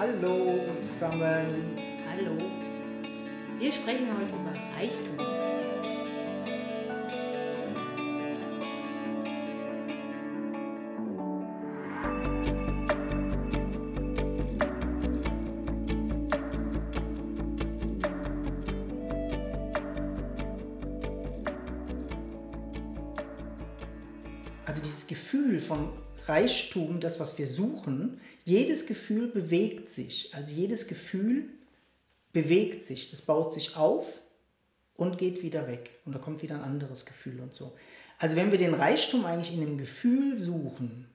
Hallo zusammen. Hallo. Wir sprechen heute über Reichtum. Also dieses Gefühl von Reichtum, das, was wir suchen, jedes Gefühl bewegt sich. Also jedes Gefühl bewegt sich, das baut sich auf und geht wieder weg. Und da kommt wieder ein anderes Gefühl und so. Also wenn wir den Reichtum eigentlich in einem Gefühl suchen,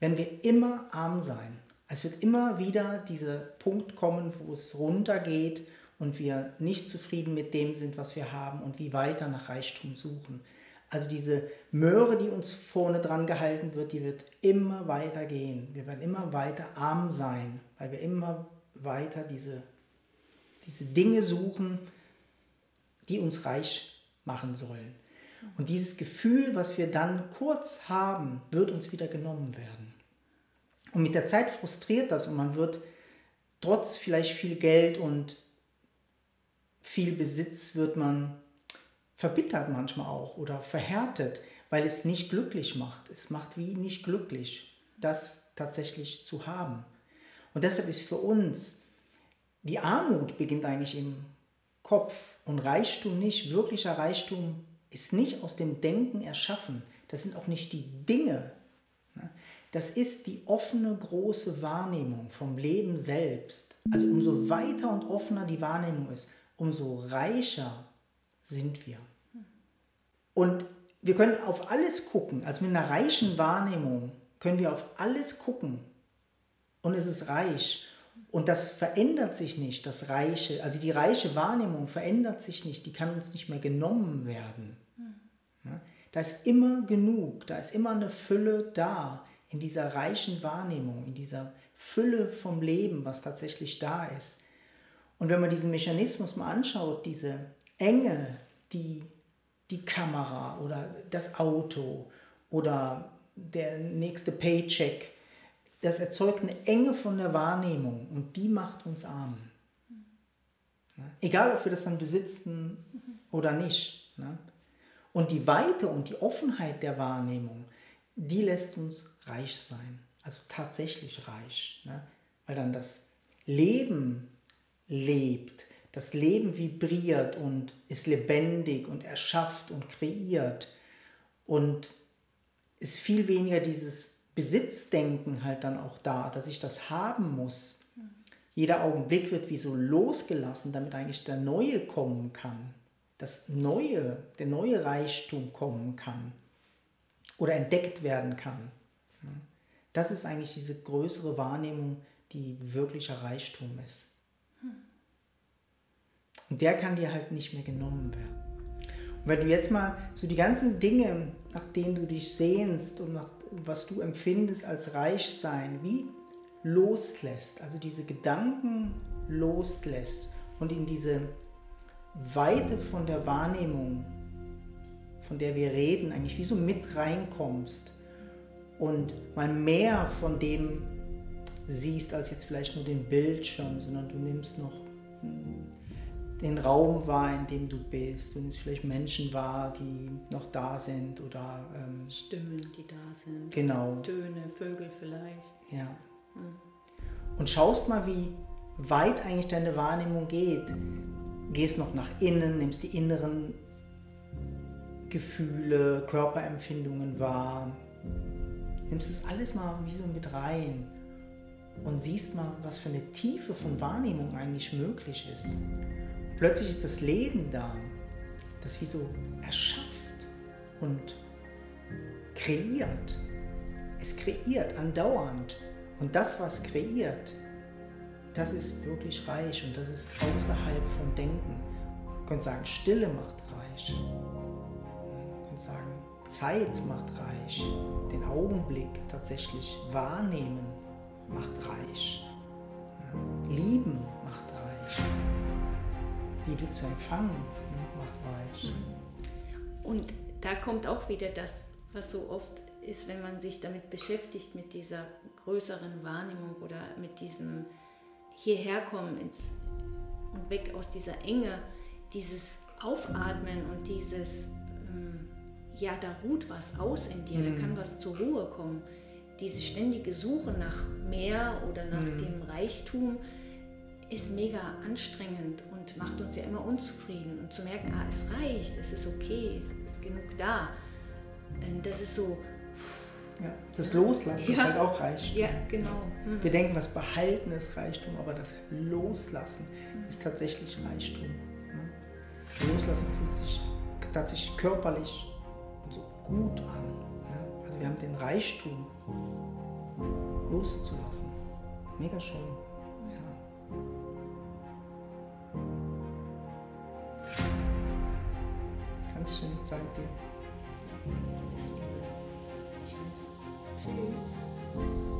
werden wir immer arm sein. Es wird immer wieder dieser Punkt kommen, wo es runtergeht und wir nicht zufrieden mit dem sind, was wir haben und wie weiter nach Reichtum suchen. Also diese Möhre, die uns vorne dran gehalten wird, die wird immer weiter gehen. Wir werden immer weiter arm sein, weil wir immer weiter diese, diese Dinge suchen, die uns reich machen sollen. Und dieses Gefühl, was wir dann kurz haben, wird uns wieder genommen werden. Und mit der Zeit frustriert das und man wird trotz vielleicht viel Geld und viel Besitz wird man verbittert manchmal auch oder verhärtet, weil es nicht glücklich macht. Es macht wie nicht glücklich, das tatsächlich zu haben. Und deshalb ist für uns die Armut beginnt eigentlich im Kopf und Reichtum nicht, wirklicher Reichtum ist nicht aus dem Denken erschaffen. Das sind auch nicht die Dinge. Ne? Das ist die offene, große Wahrnehmung vom Leben selbst. Also umso weiter und offener die Wahrnehmung ist, umso reicher sind wir. Und wir können auf alles gucken, also mit einer reichen Wahrnehmung können wir auf alles gucken und es ist reich. Und das verändert sich nicht, das Reiche, also die reiche Wahrnehmung verändert sich nicht, die kann uns nicht mehr genommen werden. Ja? Da ist immer genug, da ist immer eine Fülle da in dieser reichen Wahrnehmung, in dieser Fülle vom Leben, was tatsächlich da ist. Und wenn man diesen Mechanismus mal anschaut, diese Enge, die die Kamera oder das Auto oder der nächste Paycheck, das erzeugt eine Enge von der Wahrnehmung und die macht uns arm. Ja? Egal, ob wir das dann besitzen oder nicht. Ne? Und die Weite und die Offenheit der Wahrnehmung, die lässt uns reich sein. Also tatsächlich reich. Ne? Weil dann das Leben lebt, das Leben vibriert und ist lebendig und erschafft und kreiert und ist viel weniger dieses Besitzdenken halt dann auch da, dass ich das haben muss. Jeder Augenblick wird wie so losgelassen, damit eigentlich der Neue kommen kann, das Neue, der neue Reichtum kommen kann oder entdeckt werden kann. Das ist eigentlich diese größere Wahrnehmung, die wirklicher Reichtum ist. Und der kann dir halt nicht mehr genommen werden. Und wenn du jetzt mal so die ganzen Dinge, nach denen du dich sehnst und nach was du empfindest als Reichsein, wie loslässt, also diese Gedanken loslässt und in diese Weite von der Wahrnehmung, von der wir reden, eigentlich wie so mit reinkommst und mal mehr von dem siehst als jetzt vielleicht nur den Bildschirm, sondern du nimmst noch den Raum wahr, in dem du bist, wenn es vielleicht Menschen wahr, die noch da sind oder ähm, Stimmen, die da sind. Genau. Töne, Vögel vielleicht. Ja. Hm. Und schaust mal, wie weit eigentlich deine Wahrnehmung geht. Gehst noch nach innen, nimmst die inneren Gefühle, Körperempfindungen wahr. Nimmst es alles mal wie so mit rein und siehst mal, was für eine Tiefe von Wahrnehmung eigentlich möglich ist. Plötzlich ist das Leben da, das wie so erschafft und kreiert. Es kreiert andauernd. Und das, was kreiert, das ist wirklich reich und das ist außerhalb vom Denken. Man könnte sagen, Stille macht reich. Man könnte sagen, Zeit macht reich. Den Augenblick tatsächlich wahrnehmen macht reich. Lieben macht reich. Liebe zu empfangen, macht reich. Und da kommt auch wieder das, was so oft ist, wenn man sich damit beschäftigt, mit dieser größeren Wahrnehmung oder mit diesem hierher kommen ins, und weg aus dieser Enge, dieses Aufatmen und dieses, ähm, ja, da ruht was aus in dir, mhm. da kann was zur Ruhe kommen. Diese ständige Suche nach mehr oder nach mhm. dem Reichtum ist mega anstrengend und macht uns ja immer unzufrieden. Und zu merken, ah, es reicht, es ist okay, es ist genug da, das ist so, ja, das Loslassen ja. ist halt auch Reichtum. Ja, genau. Mhm. Wir denken, das Behalten ist Reichtum, aber das Loslassen mhm. ist tatsächlich Reichtum. Ne? Loslassen fühlt sich tatsächlich körperlich und so gut an. Ne? Also wir haben den Reichtum loszulassen. Mega schön. ganz schöne Zeit dir. Tschüss. Tschüss.